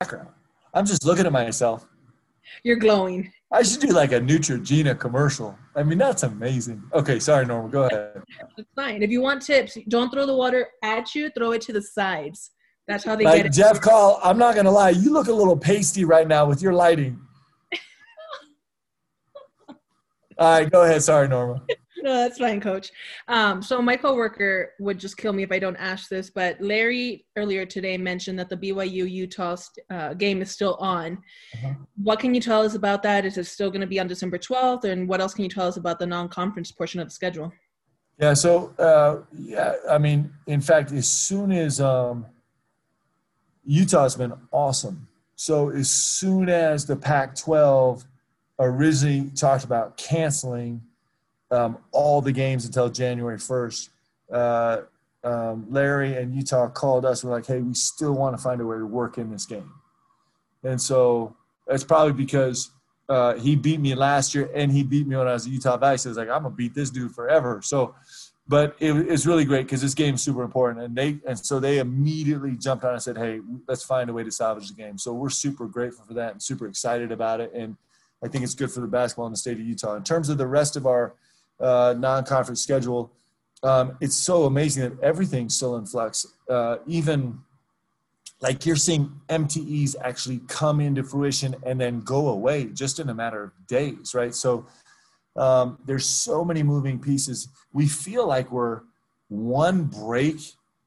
background. I'm just looking at myself. You're glowing. I should do like a Neutrogena commercial. I mean, that's amazing. Okay, sorry, Norma. Go ahead. It's fine. If you want tips, don't throw the water at you. Throw it to the sides. That's how they like get it. Jeff Call, I'm not gonna lie, you look a little pasty right now with your lighting. All right, go ahead. Sorry, Norma. no, that's fine, coach. Um, so my coworker would just kill me if I don't ask this, but Larry earlier today mentioned that the BYU Utah uh, game is still on. Uh-huh. What can you tell us about that? Is it still going to be on December 12th? And what else can you tell us about the non-conference portion of the schedule? Yeah, so uh, yeah, I mean, in fact, as soon as um, Utah's been awesome, so as soon as the Pac-12 originally talked about canceling um, all the games until January 1st. Uh, um, Larry and Utah called us. We're like, hey, we still want to find a way to work in this game. And so that's probably because uh, he beat me last year and he beat me when I was at Utah Valley. So he's like, I'm going to beat this dude forever. So, but it, it's really great because this game is super important. And they, and so they immediately jumped on and said, hey, let's find a way to salvage the game. So we're super grateful for that and super excited about it. And I think it's good for the basketball in the state of Utah. In terms of the rest of our uh, non-conference schedule, um, it's so amazing that everything's still in flux. Uh, even like you're seeing MTEs actually come into fruition and then go away just in a matter of days, right? So um, there's so many moving pieces. We feel like we're one break,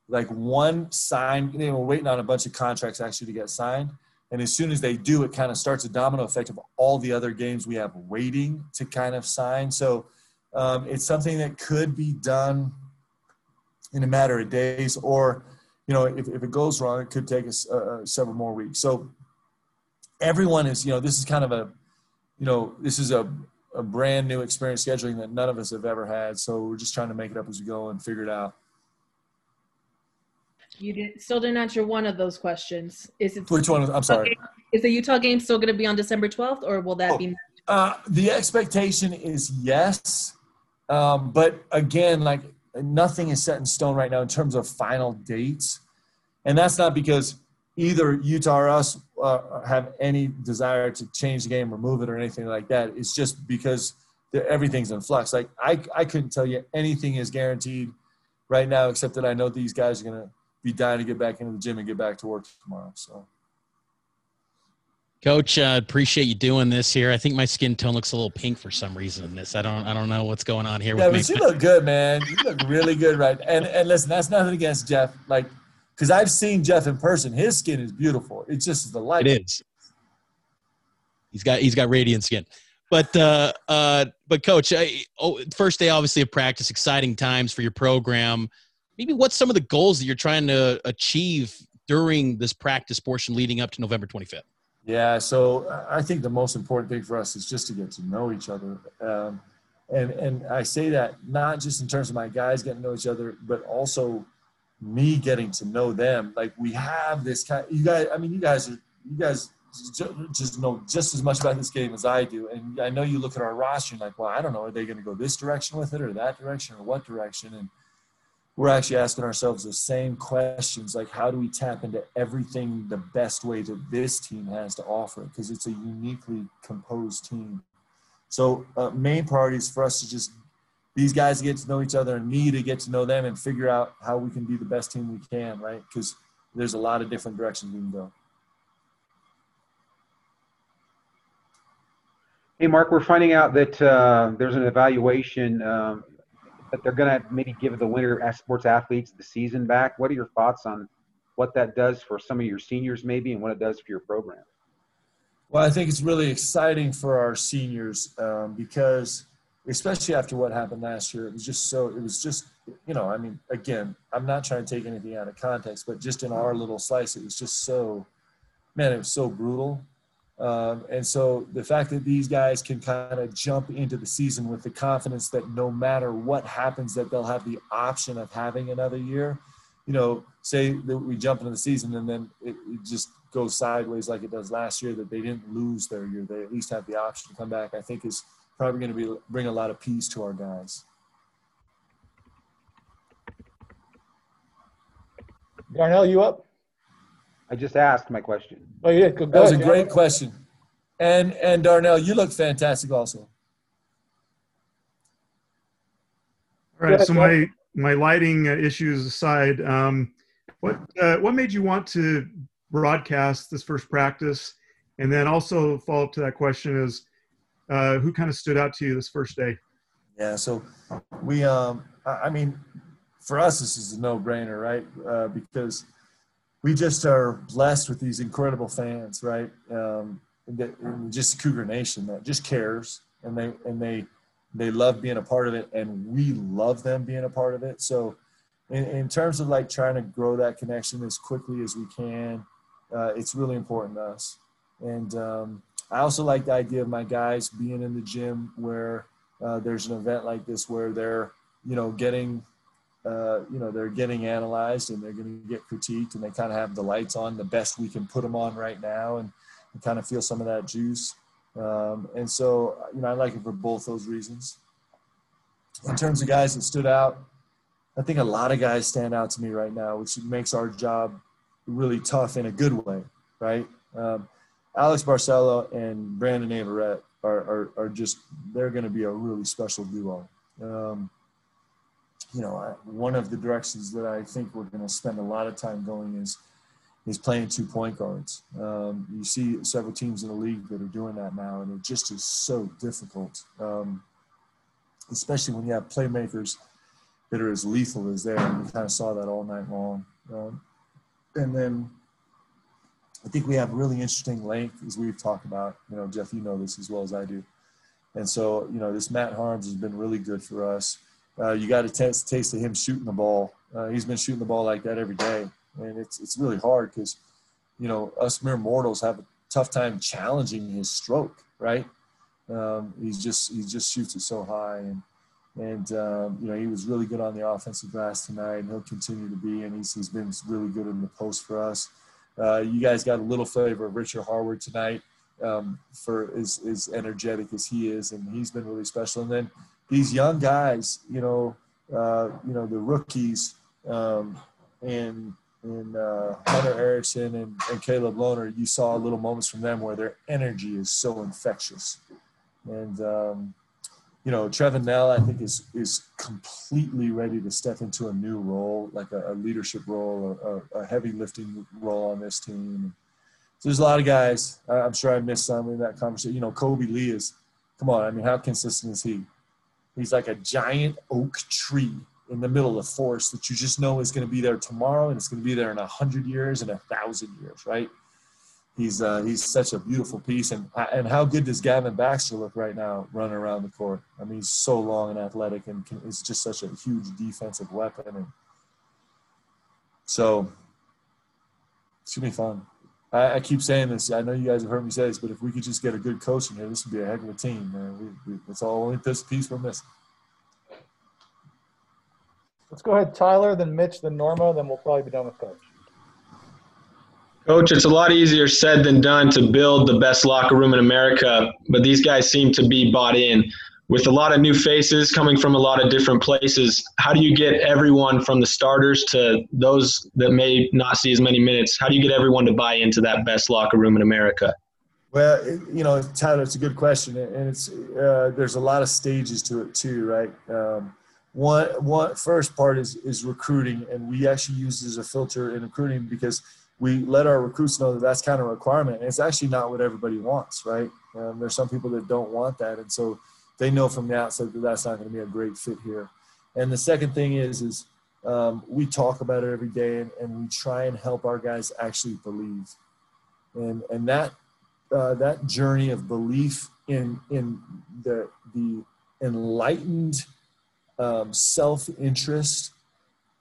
like one sign. You know, we're waiting on a bunch of contracts actually to get signed and as soon as they do, it kind of starts a domino effect of all the other games we have waiting to kind of sign. So um, it's something that could be done in a matter of days, or you know, if, if it goes wrong, it could take us uh, uh, several more weeks. So everyone is, you know, this is kind of a, you know, this is a, a brand new experience scheduling that none of us have ever had. So we're just trying to make it up as we go and figure it out. You did, still didn't answer one of those questions. Is it which one? I'm sorry. Is the Utah game still going to be on December 12th, or will that oh, be? Uh, the expectation is yes, um, but again, like nothing is set in stone right now in terms of final dates, and that's not because either Utah or us uh, have any desire to change the game or move it or anything like that. It's just because everything's in flux. Like I, I couldn't tell you anything is guaranteed right now, except that I know these guys are going to be dying to get back into the gym and get back to work tomorrow. So. Coach, uh, appreciate you doing this here. I think my skin tone looks a little pink for some reason in this. I don't, I don't know what's going on here. Yeah, with but me. you look good, man. You look really good, right? And and listen, that's nothing against Jeff, like, because I've seen Jeff in person. His skin is beautiful. It's just the light. It is. He's got he's got radiant skin, but uh, uh, but coach, I, oh, first day obviously of practice, exciting times for your program maybe what's some of the goals that you're trying to achieve during this practice portion leading up to November 25th? Yeah, so I think the most important thing for us is just to get to know each other. Um, and, and I say that not just in terms of my guys getting to know each other, but also me getting to know them. Like we have this kind, you guys, I mean, you guys are, you guys just know just as much about this game as I do. And I know you look at our roster and like, well, I don't know, are they going to go this direction with it or that direction or what direction? And we're actually asking ourselves the same questions like how do we tap into everything the best way that this team has to offer? Because it's a uniquely composed team. So uh, main priorities for us to just these guys get to know each other and me to get to know them and figure out how we can be the best team we can right? Because there's a lot of different directions we can go. Hey, Mark, we're finding out that uh, there's an evaluation um, that they're going to maybe give the winter sports athletes the season back. What are your thoughts on what that does for some of your seniors, maybe, and what it does for your program? Well, I think it's really exciting for our seniors um, because, especially after what happened last year, it was just so. It was just, you know, I mean, again, I'm not trying to take anything out of context, but just in our little slice, it was just so, man, it was so brutal um, and so the fact that these guys can kind of jump into the season with the confidence that no matter what happens, that they'll have the option of having another year. You know, say that we jump into the season and then it, it just goes sideways like it does last year, that they didn't lose their year. They at least have the option to come back. I think is probably going to be bring a lot of peace to our guys. Darnell, you up? I just asked my question. Oh, yeah, go, go That was a great John. question. And and Darnell, you look fantastic also. All right. Go So my my lighting uh, issues aside, um, what uh, what made you want to broadcast this first practice? And then also follow up to that question is, uh, who kind of stood out to you this first day? Yeah, so we, um, I I mean, for us, this is a no-brainer, right? Uh, because we just are blessed with these incredible fans, right? Um, that, just Cougar Nation that just cares, and they and they they love being a part of it, and we love them being a part of it. So, in, in terms of like trying to grow that connection as quickly as we can, uh, it's really important to us. And um, I also like the idea of my guys being in the gym where uh, there's an event like this where they're you know getting uh, you know they're getting analyzed and they're going to get critiqued and they kind of have the lights on the best we can put them on right now and, and kind of feel some of that juice. Um, and so you know i like it for both those reasons. In terms of guys that stood out i think a lot of guys stand out to me right now which makes our job really tough in a good way right? Um, alex barcello and brandon averette are, are, are just they're going to be a really special duo. Um, you know, one of the directions that I think we're going to spend a lot of time going is is playing two point guards. Um, you see several teams in the league that are doing that now, and it just is so difficult, um, especially when you have playmakers that are as lethal as there. And we kind of saw that all night long. Um, and then I think we have really interesting length, as we've talked about. You know, Jeff, you know this as well as I do. And so, you know, this Matt Haarms has been really good for us uh, you got a taste, taste of him shooting the ball. Uh, he's been shooting the ball like that every day, and it's it's really hard because, you know, us mere mortals have a tough time challenging his stroke. Right? Um, he's just he just shoots it so high, and and um, you know he was really good on the offensive glass tonight, and he'll continue to be, and he's he's been really good in the post for us. Uh, you guys got a little flavor of Richard Harward tonight um, for as, as energetic as he is, and he's been really special. And then these young guys, you know, uh, you know the rookies, um, and and uh, Hunter Erickson and, and Caleb Lohner, you saw little moments from them where their energy is so infectious, and um, you know Trevin Knell, I think is is completely ready to step into a new role, like a, a leadership role, a heavy lifting role on this team. So there's a lot of guys. I'm sure I missed some in that conversation. You know, Kolby Lee is, come on. I mean, how consistent is he? He's like a giant oak tree in the middle of the forest that you just know is going to be there tomorrow and it's going to be there in a hundred years and a thousand years, right? He's uh, he's such a beautiful piece, and and how good does Gavin Baxter look right now, running around the court? I mean, he's so long and athletic, and can, is just such a huge defensive weapon, and so it's gonna be fun. I, I keep saying this. I know you guys have heard me say this, but if we could just get a good coach in here, this would be a heck of a team, man. We, we, that's all only this piece we're missing. Let's go ahead, Tyler, then Mitch, then Norma, then we'll probably be done with Coach. Coach, it's a lot easier said than done to build the best locker room in America, but these guys seem to be bought in. With a lot of new faces coming from a lot of different places, how do you get everyone from the starters to those that may not see as many minutes? How do you get everyone to buy into that best locker room in America? Well, you know, Tyler, it's a good question, and it's uh, there's a lot of stages to it too, right? Um, one one first part is is recruiting, and we actually use it as a filter in recruiting because we let our recruits know that that's kind of a requirement, and it's actually not what everybody wants, right? Um, there's some people that don't want that, and so they know from the outset that that's not going to be a great fit here. And the second thing is is um, we talk about it every day, and, and we try and help our guys actually believe, and and that uh, that journey of belief in in the the enlightened um, self interest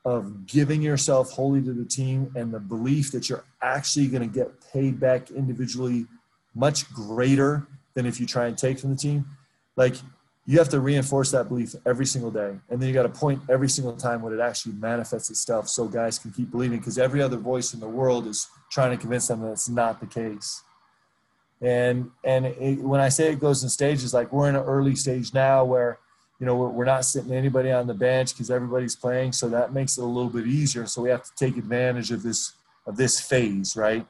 of giving yourself wholly to the team and the belief that you're actually going to get paid back individually much greater than if you try and take from the team. Like you have to reinforce that belief every single day. And then you got to point every single time when it actually manifests itself so guys can keep believing because every other voice in the world is trying to convince them that it's not the case. And and it, when I say it goes in stages, like we're in an early stage now where you know we're, we're not sitting anybody on the bench because everybody's playing, so that makes it a little bit easier. So we have to take advantage of this of this phase, right?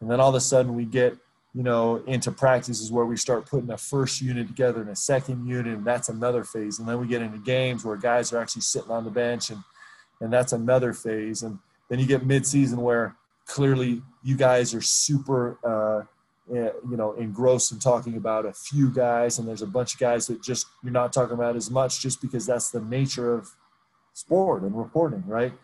And then all of a sudden we get you know, into practices where we start putting a first unit together and a second unit, and that's another phase. And then we get into games where guys are actually sitting on the bench, and and that's another phase. And then you get midseason where clearly you guys are super, uh, eh, you know, engrossed in talking about a few guys, and there's a bunch of guys that just you're not talking about as much, just because that's the nature of sport and reporting, right?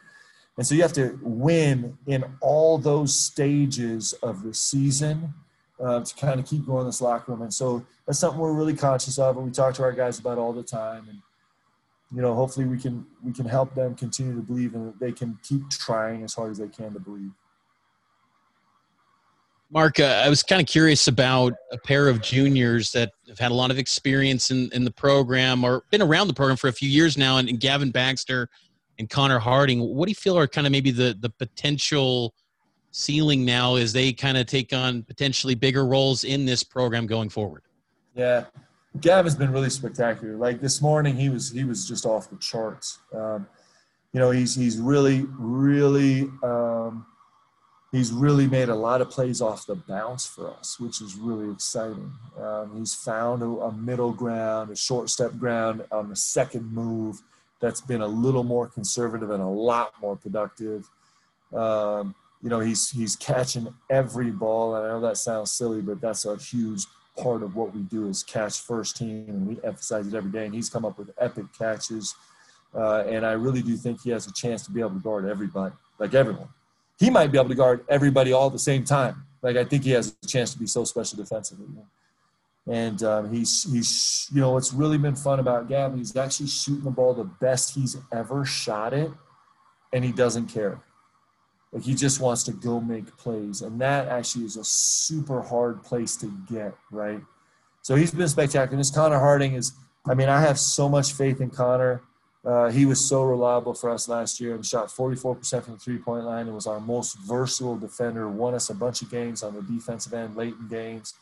And so you have to win in all those stages of the season uh, to kind of keep growing this locker room. And so that's something we're really conscious of, and we talk to our guys about all the time. And you know, hopefully we can we can help them continue to believe, and they can keep trying as hard as they can to believe. Mark, uh, I was kind of curious about a pair of juniors that have had a lot of experience in, in the program or been around the program for a few years now, and, and Gavin Baxter and Connor Harding. What do you feel are kind of maybe the the potential ceiling now as they kind of take on potentially bigger roles in this program going forward? Yeah, Gavin's been really spectacular. Like this morning, he was he was just off the charts. Um, you know, he's he's really really um, he's really made a lot of plays off the bounce for us, which is really exciting. Um, he's found a, a, middle ground, a short step ground on the second move that's been a little more conservative and a lot more productive. Um, you know, he's he's catching every ball. And I know that sounds silly, but that's a huge part of what we do is catch first team, and we emphasize it every day. And he's come up with epic catches, uh, and I really do think he has a chance to be able to guard everybody, like everyone. He might be able to guard everybody all at the same time. Like I think he has a chance to be so special defensively. And um, he's he's you know what's really been fun about Gavin. He's actually shooting the ball the best he's ever shot it, and he doesn't care. Like he just wants to go make plays. And that actually is a super hard place to get, right? So he's been spectacular. This Connor Harding is, I mean, I have so much faith in Connor. Uh, he was so reliable for us last year and shot 44% from the three point line and was our most versatile defender, won us a bunch of games on the defensive end, late in games.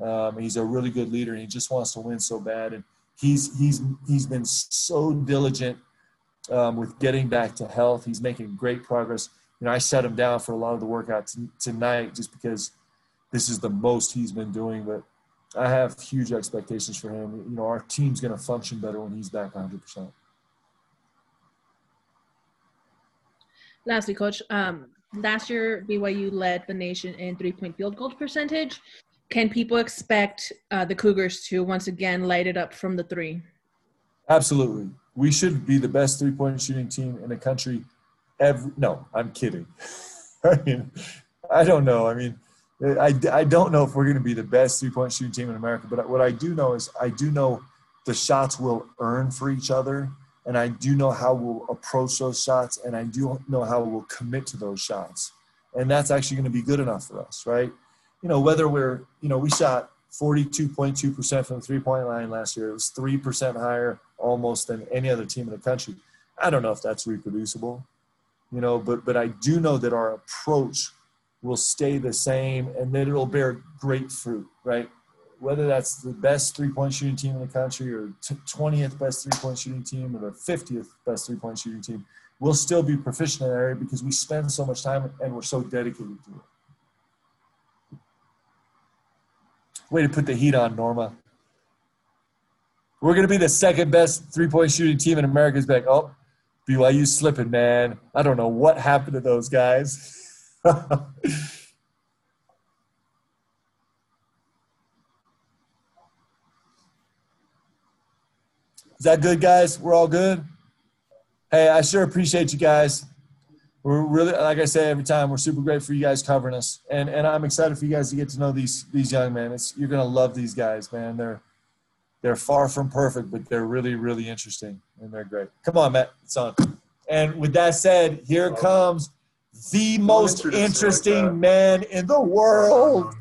Um, he's a really good leader and he just wants to win so bad. And he's, he's, he's been so diligent um, with getting back to health. He's making great progress you know, I set him down for a lot of the workout t- tonight just because this is the most he's been doing. But I have huge expectations for him. You know, our team's going to function better when he's back 100%. Lastly, coach, um, last year BYU led the nation in three-point field goal percentage. Can people expect uh, the Cougars to once again light it up from the three? Absolutely. We should be the best three-point shooting team in the country every no i'm kidding. I mean i don't know. I mean I, I don't know if we're going to be the best three-point shooting team in america but what i do know is i do know the shots will earn for each other and i do know how we'll approach those shots and i do know how we'll commit to those shots. And that's actually going to be good enough for us right? You know whether we're you know we shot 42.2% from the three-point line last year. It was 3% higher almost than any other team in the country. I don't know if that's reproducible you know, but but I do know that our approach will stay the same and that it'll bear great fruit, right? Whether that's the best three point shooting team in the country or 20th best three point shooting team or the 50th best three point shooting team, we'll still be proficient in that area because we spend so much time and we're so dedicated to it. Way to put the heat on, Norma. We're going to be the second best three point shooting team in America's back. Oh, BYU slipping, man. I don't know what happened to those guys. Is that good, guys? We're all good? Hey, I sure appreciate you guys. We're really, like I say every time, we're super grateful for you guys covering us, and and I'm excited for you guys to get to know these these young men. It's, you're gonna love these guys, man. They're they're far from perfect, but they're really, really interesting and they're great. Come on, Matt. It's on. And with that said, here comes the most interesting man in the world.